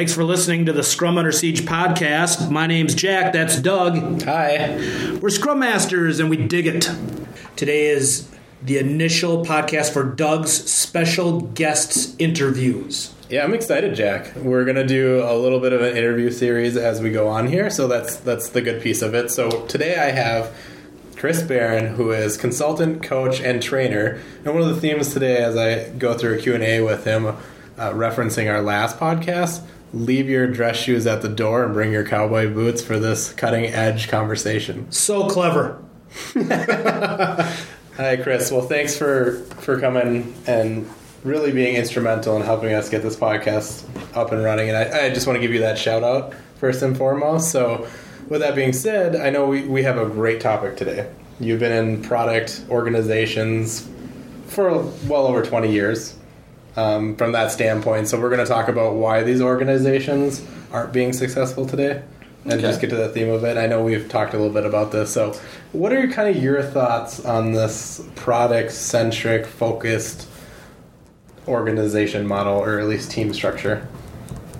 Thanks for listening to the Scrum Under Siege podcast. My name's Jack. That's Doug. Hi. We're Scrum Masters and we dig it. Today is the initial podcast for Doug's special guests interviews. Yeah, I'm excited, Jack. We're gonna do a little bit of an interview series as we go on here, so that's that's the good piece of it. So today I have Chris Barron, who is consultant, coach, and trainer. And one of the themes today, as I go through a Q and A with him, uh, referencing our last podcast, leave your dress shoes at the door and bring your cowboy boots for this cutting edge conversation. So clever. Hi, Chris. Well, thanks for for coming and really being instrumental in helping us get this podcast up and running. And I, I just want to give you that shout out first and foremost. So, with that being said, I know we, we have a great topic today. You've been in product organizations for well over 20 years um, from that standpoint. So, we're going to talk about why these organizations aren't being successful today and Okay. just get to the theme of it. I know we've talked a little bit about this. So, what are kind of your thoughts on this product centric, focused organization model, or at least team structure?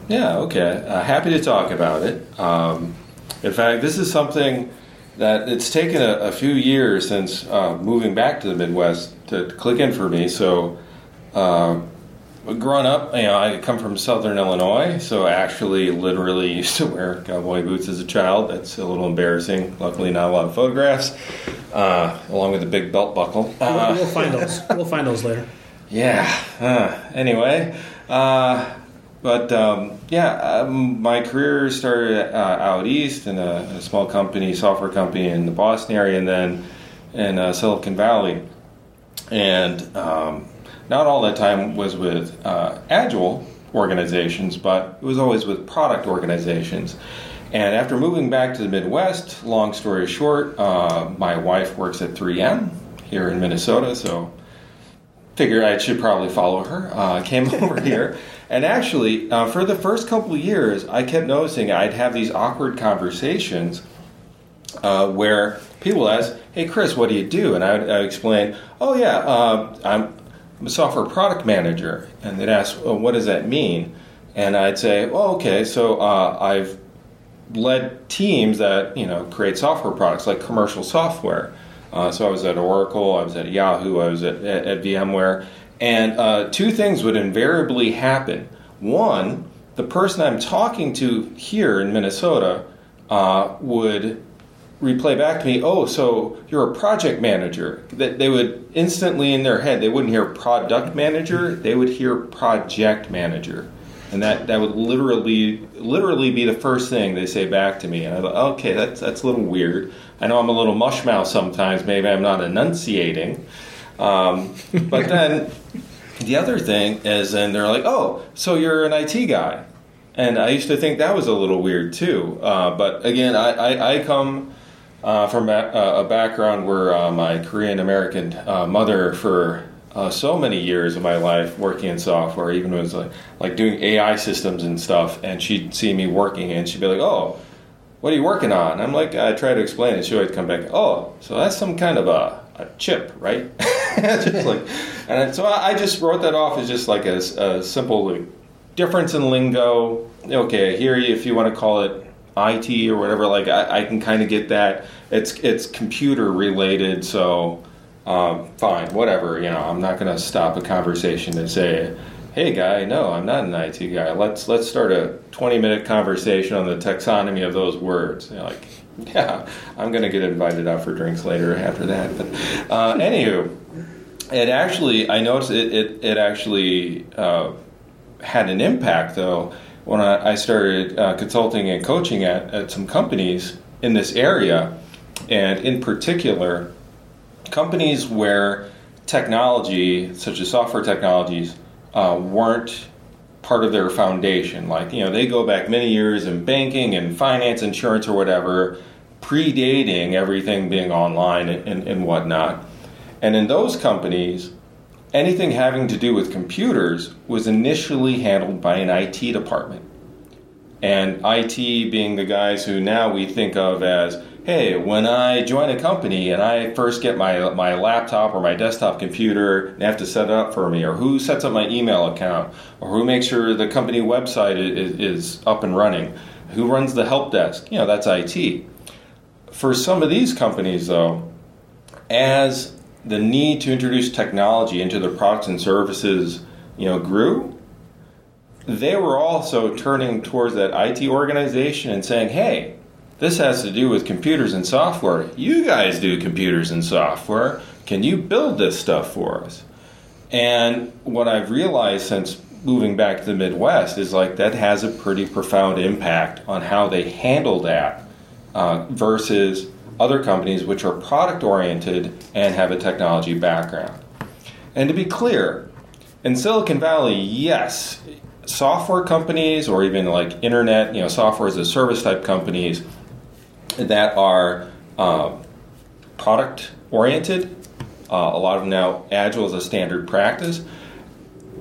Yeah, okay. Uh, happy to talk about it. Um, in fact, this is something that it's taken a, a few years since uh, moving back to the Midwest to, to click in for me. So, uh, growing up, you know, I come from Southern Illinois, so I actually literally used to wear cowboy boots as a child. That's a little embarrassing. Luckily, not a lot of photographs, uh, along with a big belt buckle. We'll, Uh, we'll find those. We'll find those later. Yeah. Uh, anyway, uh, but um, yeah, um, my career started uh, out east in a, a small company, software company in the Boston area, and then in uh, Silicon Valley. And um, not all that time was with uh, agile organizations, but it was always with product organizations. And after moving back to the Midwest, long story short, uh, my wife works at 3M here in Minnesota, so figured I should probably follow her. Uh, came over here, and actually, uh, for the first couple of years, I kept noticing I'd have these awkward conversations uh, where people ask, "Hey, Chris, what do you do?" And I would I'd explain, "Oh yeah, uh, I'm, software product manager." And they'd ask, well, "What does that mean?" And I'd say, "Oh, okay, so uh, I've led teams that you know create software products like commercial software. Uh, so I was at Oracle, I was at Yahoo, I was at, at, at VMware, and uh, two things would invariably happen. One, the person I'm talking to here in Minnesota uh, would replay back to me, "Oh, so you're a project manager." That they would instantly in their head, they wouldn't hear product manager, they would hear project manager and that that would literally literally be the first thing they say back to me. And I thought, okay, that's that's a little weird. I know I'm a little mushmouth sometimes. Maybe I'm not enunciating. Um, but then the other thing is, and they're like, oh, so you're an IT guy. And I used to think that was a little weird too. Uh, but again, I, I, I come uh, from a, a background where uh, my Korean American uh, mother, for uh, so many years of my life working in software, even was like, like doing AI systems and stuff, and she'd see me working and she'd be like, "Oh, what are you working on?" I'm like, I try to explain it. She would come back, "Oh, so that's some kind of a, a chip, right?" just like, and so I, I just wrote that off as just like a, a simple difference in lingo. Okay, here if you want to call it IT or whatever. Like I, I can kind of get that. It's it's computer related, so um, fine, whatever. You know, I'm not going to stop a conversation and say, "Hey, guy, no, I'm not an IT guy. Let's let's start a 20 minute conversation on the taxonomy of those words." You know, like, yeah, I'm going to get invited out for drinks later after that. But uh, anywho, it actually, I noticed it. It, it actually uh, had an impact though when I, I started uh, consulting and coaching at, at some companies in this area, and in particular, companies where technology, such as software technologies, uh, weren't part of their foundation. Like, you know, they go back many years in banking and finance, insurance, or whatever, predating everything being online and, and, and whatnot. And in those companies, anything having to do with computers was initially handled by an IT department. And IT being the guys who now we think of as, hey, when I join a company and I first get my my laptop or my desktop computer, they have to set it up for me, or who sets up my email account, or who makes sure the company website is, is up and running, who runs the help desk. You know, that's IT. For some of these companies, though, as the need to introduce technology into their products and services, you know, grew, they were also turning towards that IT organization and saying, "Hey, this has to do with computers and software. You guys do computers and software. Can you build this stuff for us?" And what I've realized since moving back to the Midwest is like that has a pretty profound impact on how they handle that uh, versus other companies which are product oriented and have a technology background. And to be clear, in Silicon Valley, yes, software companies or even like internet, you know, software as a service type companies that are uh, product oriented. Uh, a lot of them now agile is a standard practice.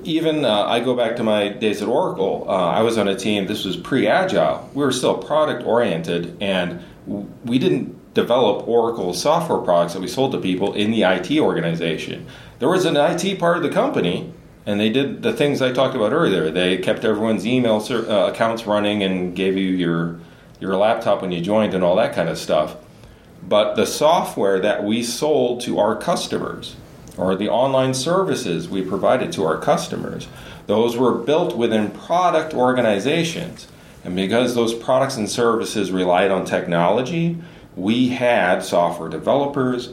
Even uh, I go back to my days at Oracle. Uh, I was on a team. This was pre-agile. We were still product oriented, and we didn't develop Oracle software products that we sold to people in the IT organization. There was an IT part of the company, and they did the things I talked about earlier. They kept everyone's email uh, accounts running and gave you your your laptop when you joined and all that kind of stuff. But the software that we sold to our customers, or the online services we provided to our customers, those were built within product organizations. And because those products and services relied on technology, we had software developers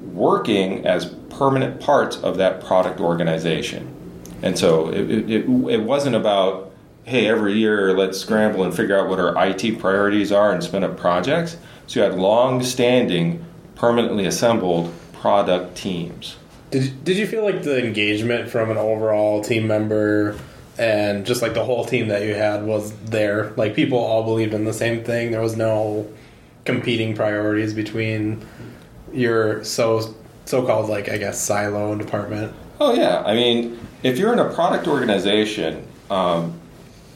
working as permanent parts of that product organization. And so it, it, it wasn't about, hey, every year let's scramble and figure out what our IT priorities are and spin up projects. So you had long standing, permanently assembled product teams. Did, did you feel like the engagement from an overall team member and just like the whole team that you had was there? Like people all believed in the same thing. There was no competing priorities between your so so-called like I guess silo department. Oh yeah, I mean, if you're in a product organization, um,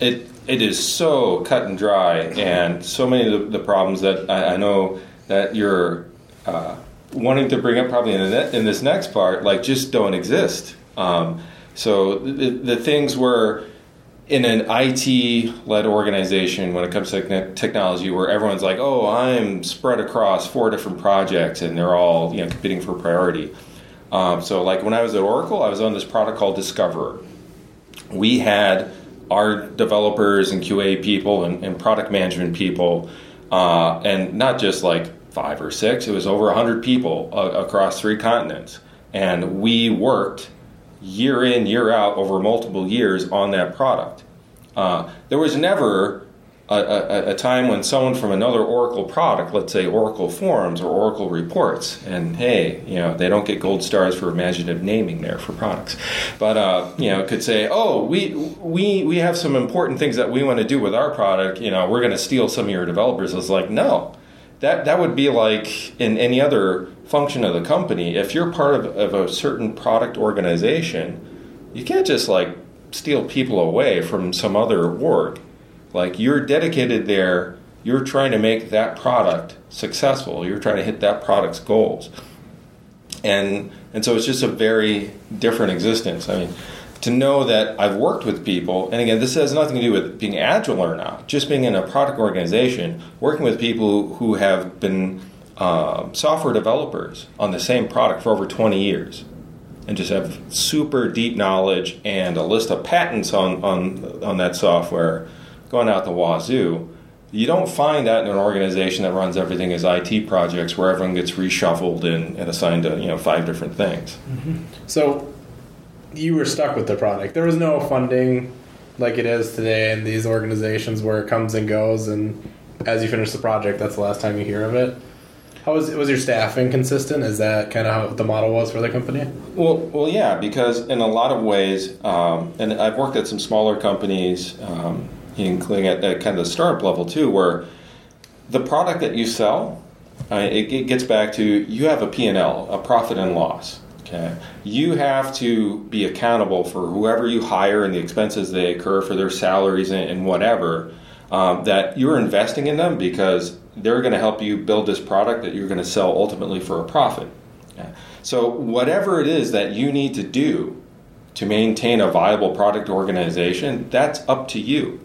it it is so cut and dry, and so many of the, the problems that I, I, know that you're uh, wanting to bring up probably in, the, in this next part, like just don't exist. Um, so the, the things were in an IT led organization when it comes to technology where everyone's like, oh, I'm spread across four different projects and they're all you know competing for priority. Um, so, like when I was at Oracle, I was on this product called Discoverer. We had our developers and QA people and, and product management people, uh, and not just like five or six, it was over 100 people uh, across three continents. And we worked year in, year out over multiple years on that product. Uh, there was never a, a, a, time when someone from another Oracle product, let's say Oracle Forms or Oracle Reports, and hey, you know, they don't get gold stars for imaginative naming there for products, but uh, you know, could say, oh, we we we have some important things that we want to do with our product. You know, we're going to steal some of your developers. It's like no. That, that would be like in any other function of the company. If you're part of, of a certain product organization, you can't just like steal people away from some other org like you're dedicated there, you're trying to make that product successful. You're trying to hit that product's goals. And and so it's just a very different existence. I mean, to know that I've worked with people, and again, this has nothing to do with being agile or not, just being in a product organization, working with people who have been uh, software developers on the same product for over 20 years and just have super deep knowledge and a list of patents on, on, on that software going out the wazoo. You don't find that in an organization that runs everything as IT projects where everyone gets reshuffled and, and assigned to you know five different things. Mm-hmm. So you were stuck with the product. There was no funding like it is today in these organizations where it comes and goes, and as you finish the project, that's the last time you hear of it. How was was your staffing consistent? Is that kind of how the model was for the company? Well, well, yeah, because in a lot of ways, um, and I've worked at some smaller companies. Um, including at, at kind of the startup level too, where the product that you sell, uh, it, it, gets back to you have a P&L, a profit and loss. Okay, you have to be accountable for whoever you hire and the expenses they incur for their salaries and, and whatever. Um, that you're investing in them because they're going to help you build this product that you're going to sell ultimately for a profit. So, whatever it is that you need to do to maintain a viable product organization, that's up to you.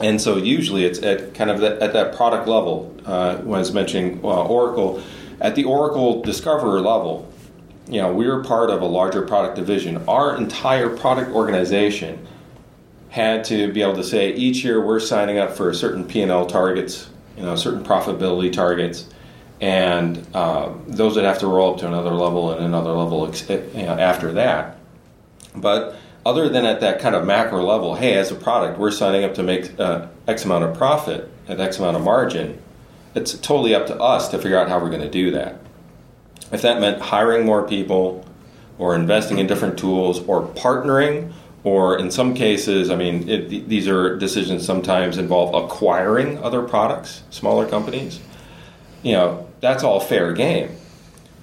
And so, usually, it's at kind of the, at that product level. Uh, when I was mentioning uh, Oracle, at the Oracle Discoverer level, you know, we're part of a larger product division. Our entire product organization had to be able to say each year we're signing up for certain P&L targets, you know, certain profitability targets, and uh, those would have to roll up to another level and another level you know, after that. But other than at that kind of macro level, hey, as a product, we're signing up to make uh, X amount of profit at X amount of margin. It's totally up to us to figure out how we're going to do that. If that meant hiring more people, or investing in different tools, or partnering or in some cases, I mean, it, these are decisions sometimes involve acquiring other products, smaller companies. You know, that's all fair game.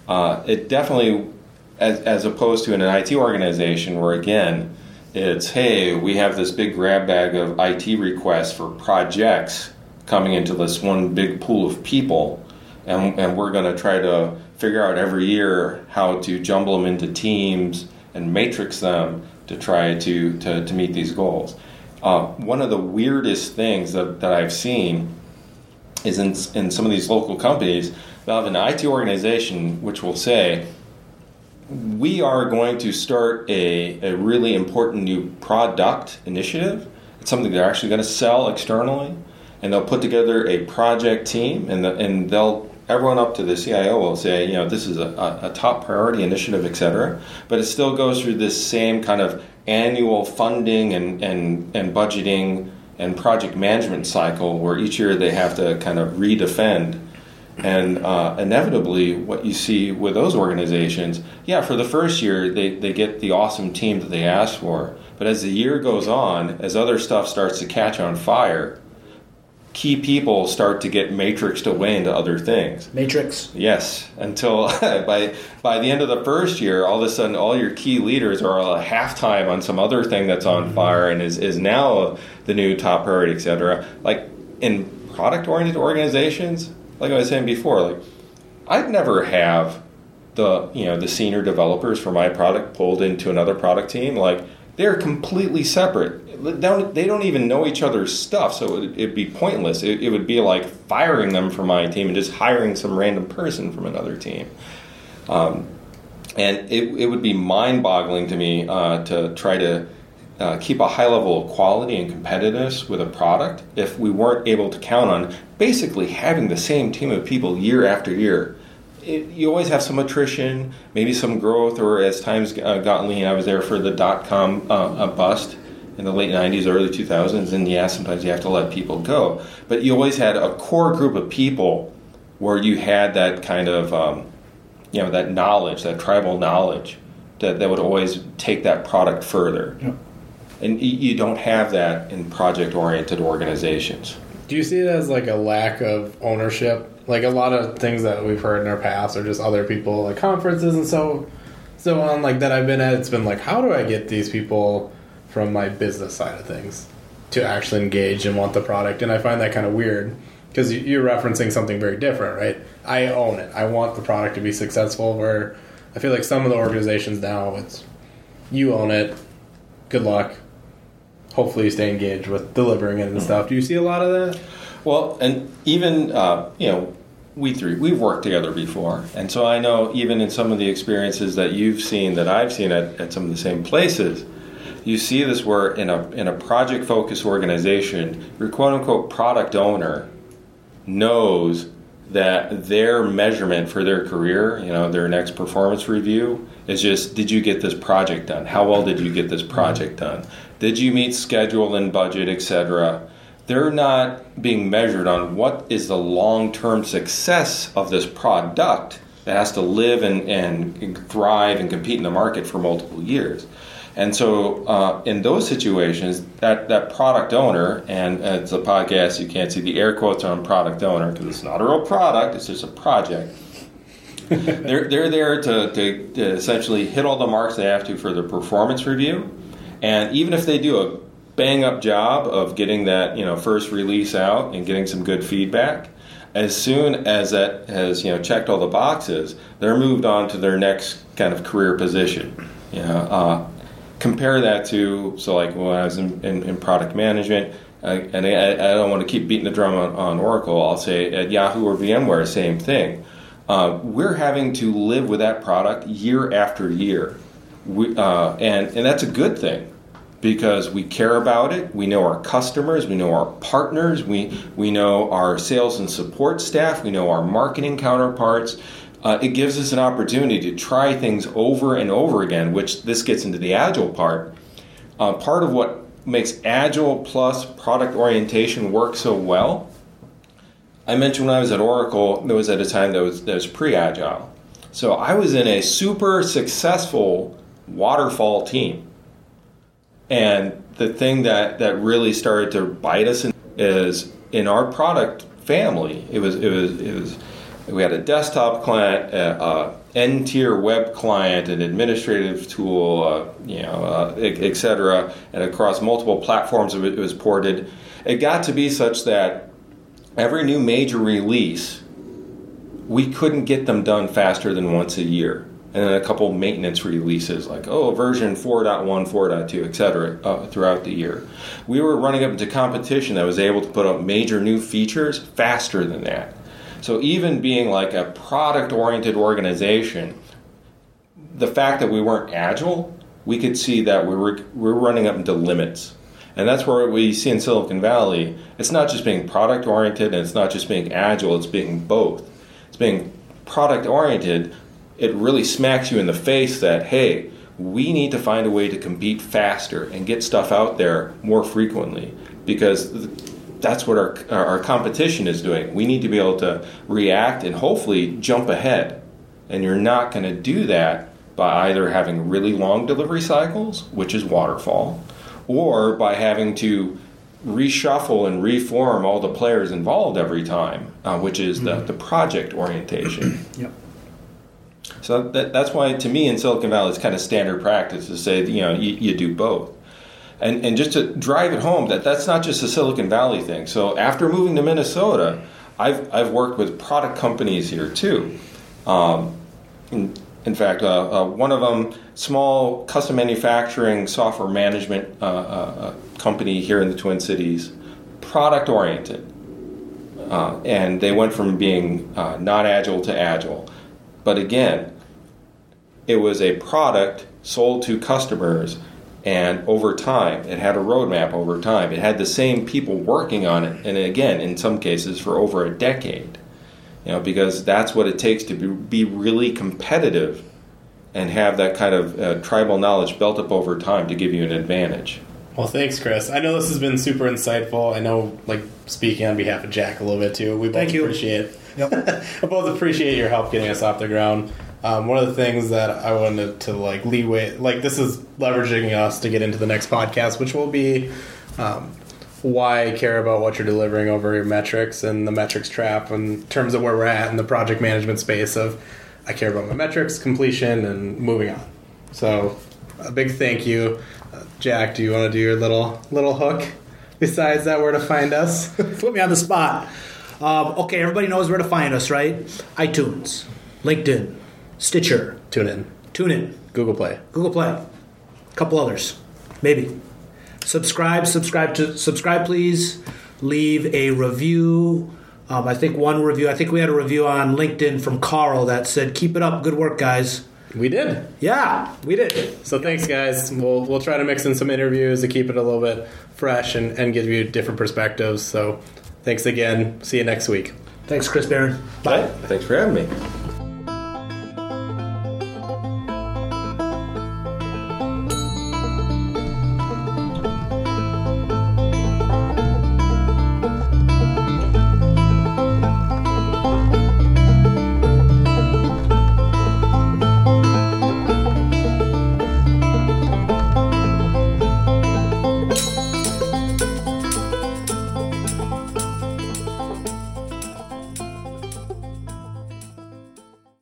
Uh, it definitely, as, as opposed to in an IT organization where again, it's hey, we have this big grab bag of IT requests for projects coming into this one big pool of people, and, and we're going to try to figure out every year how to jumble them into teams and matrix them to try to, to, to meet these goals. Uh, one of the weirdest things that, that I've seen is in, in some of these local companies, they'll have an IT organization which will say, we are going to start a, a really important new product initiative. It's something they're actually going to sell externally, and they'll put together a project team, and, the, and they'll everyone up to the CIO will say, you know, this is a, a, top priority initiative, et cetera. But it still goes through this same kind of annual funding and, and, and budgeting and project management cycle where each year they have to kind of redefend. And uh, inevitably, what you see with those organizations, yeah, for the first year, they, they get the awesome team that they asked for. But as the year goes on, as other stuff starts to catch on fire, key people start to get matrixed away into other things. Matrix. Yes, until by by the end of the first year, all of a sudden, all your key leaders are a halftime on some other thing that's on mm-hmm. fire and is is now the new top priority, etc. Like in product oriented organizations, like I was saying before, like I'd never have the you know the senior developers for my product pulled into another product team like they're completely separate they don't even know each other's stuff, so it, would be pointless. It, it, would be like firing them from my team and just hiring some random person from another team. Um, and it, it would be mind boggling to me uh, to try to uh, keep a high level of quality and competitiveness with a product if we weren't able to count on basically having the same team of people year after year. It, you always have some attrition, maybe some growth, or as times uh, got lean, I was there for the dot com uh, bust in the late 90s, early 2000s, and yeah, sometimes you have to let people go. But you always had a core group of people where you had that kind of, um, you know, that knowledge, that tribal knowledge that, that would always take that product further. Yep. And you don't have that in project oriented organizations. Do you see it as like a lack of ownership? Like a lot of things that we've heard in our past, are just other people, like conferences and so so on, like that I've been at. It's been like, how do I get these people from my business side of things to actually engage and want the product. And I find that kind of weird because you're referencing something very different, right? I own it. I want the product to be successful. Where I feel like some of the organizations now, it's you own it. Good luck. Hopefully, you stay engaged with delivering it and stuff. Do you see a lot of that? Well, and even uh, you know, we three we've worked together before, and so I know even in some of the experiences that you've seen that I've seen at, at some of the same places you see this where in a in a project focused organization, your quote unquote product owner knows that their measurement for their career, you know, their next performance review is just did you get this project done? How well did you get this mm-hmm. project done? Did you meet schedule and budget, etc.? They're not being measured on what is the long term success of this product that has to live and, and thrive and compete in the market for multiple years. And so, uh, in those situations, that, that product owner, and it's a podcast, you can't see the air quotes on product owner because it's not a real product, it's just a project. they're, they're there to, to, to, essentially hit all the marks they have to for the performance review. And even if they do a bang up job of getting that you know first release out and getting some good feedback, as soon as that has you know checked all the boxes, they're moved on to their next kind of career position. You know, uh, compare that to so like when I was in, in, in product management, and I, I, don't want to keep beating the drum on, on, Oracle. I'll say at Yahoo or VMware, same thing. Uh, we're having to live with that product year after year, we, uh, and and that's a good thing because we care about it. We know our customers, we know our partners, we, we know our sales and support staff, we know our marketing counterparts. Uh, it gives us an opportunity to try things over and over again, which this gets into the agile part. Uh, part of what makes agile plus product orientation work so well. I mentioned when I was at Oracle, there was at a time that was, that was pre agile. So I was in a super successful waterfall team and the thing that, that really started to bite us is in our product family. It was it was it was we had a desktop client, a, a N tier web client, an administrative tool, uh, you know, uh, etc. And across multiple platforms, it was ported. It got to be such that every new major release, we couldn't get them done faster than once a year and then a couple maintenance releases like oh version 4.1 4.2 etc uh, throughout the year we were running up into competition that was able to put out major new features faster than that so even being like a product oriented organization the fact that we weren't agile we could see that we were, we were running up into limits. And that's where we see in silicon valley it's not just being product oriented and it's not just being agile it's being both. It's being product oriented it really smacks you in the face that, hey, we need to find a way to compete faster and get stuff out there more frequently. Because that's what our, our competition is doing. We need to be able to react and hopefully jump ahead. And you're not going to do that by either having really long delivery cycles, which is waterfall, or by having to reshuffle and reform all the players involved every time, uh, which is the, the project orientation. yep. So that, that's why, to me, in Silicon Valley, it's kind of standard practice to say, you know, you, you do both. And, and just to drive it home, that that's not just a Silicon Valley thing. So after moving to Minnesota, I've, I've worked with product companies here too. Um, in, in, fact, uh, uh, one of them, small custom manufacturing software management uh, uh, uh company here in the Twin Cities, product oriented. Uh, and they went from being not agile to agile. But again, it was a product sold to customers, and over time, it had a roadmap over time. It had the same people working on it, and again, in some cases, for over a decade. You know, because that's what it takes to be, be really competitive and have that kind of uh, tribal knowledge built up over time to give you an advantage. Well, thanks, Chris. I know this has been super insightful. I know, like speaking on behalf of Jack a little bit too. We both Thank appreciate. You. Yep. I both appreciate your help getting us off the ground. Um, one of the things that I wanted to like leeway, like this is leveraging us to get into the next podcast, which will be um, why care about what you're delivering over your metrics and the metrics trap in terms of where we're at in the project management space of I care about my metrics, completion, and moving on. So a big thank you. Uh, Jack, do you want to do your little little hook? Besides that, where to find us? Put me on the spot. Um, okay, everybody knows where to find us, right? iTunes, LinkedIn, Stitcher, TuneIn, TuneIn, Google Play, Google Play, a couple others, maybe. Subscribe, subscribe to subscribe, please. Leave a review. Um, I think one review. I think we had a review on LinkedIn from Carl that said, "Keep it up, good work, guys." We did. Yeah, we did. So thanks, guys. We'll we'll try to mix in some interviews to keep it a little bit fresh and, and give you different perspectives. So thanks again. See you next week. Thanks, Chris Barron. Bye. Thanks for having me.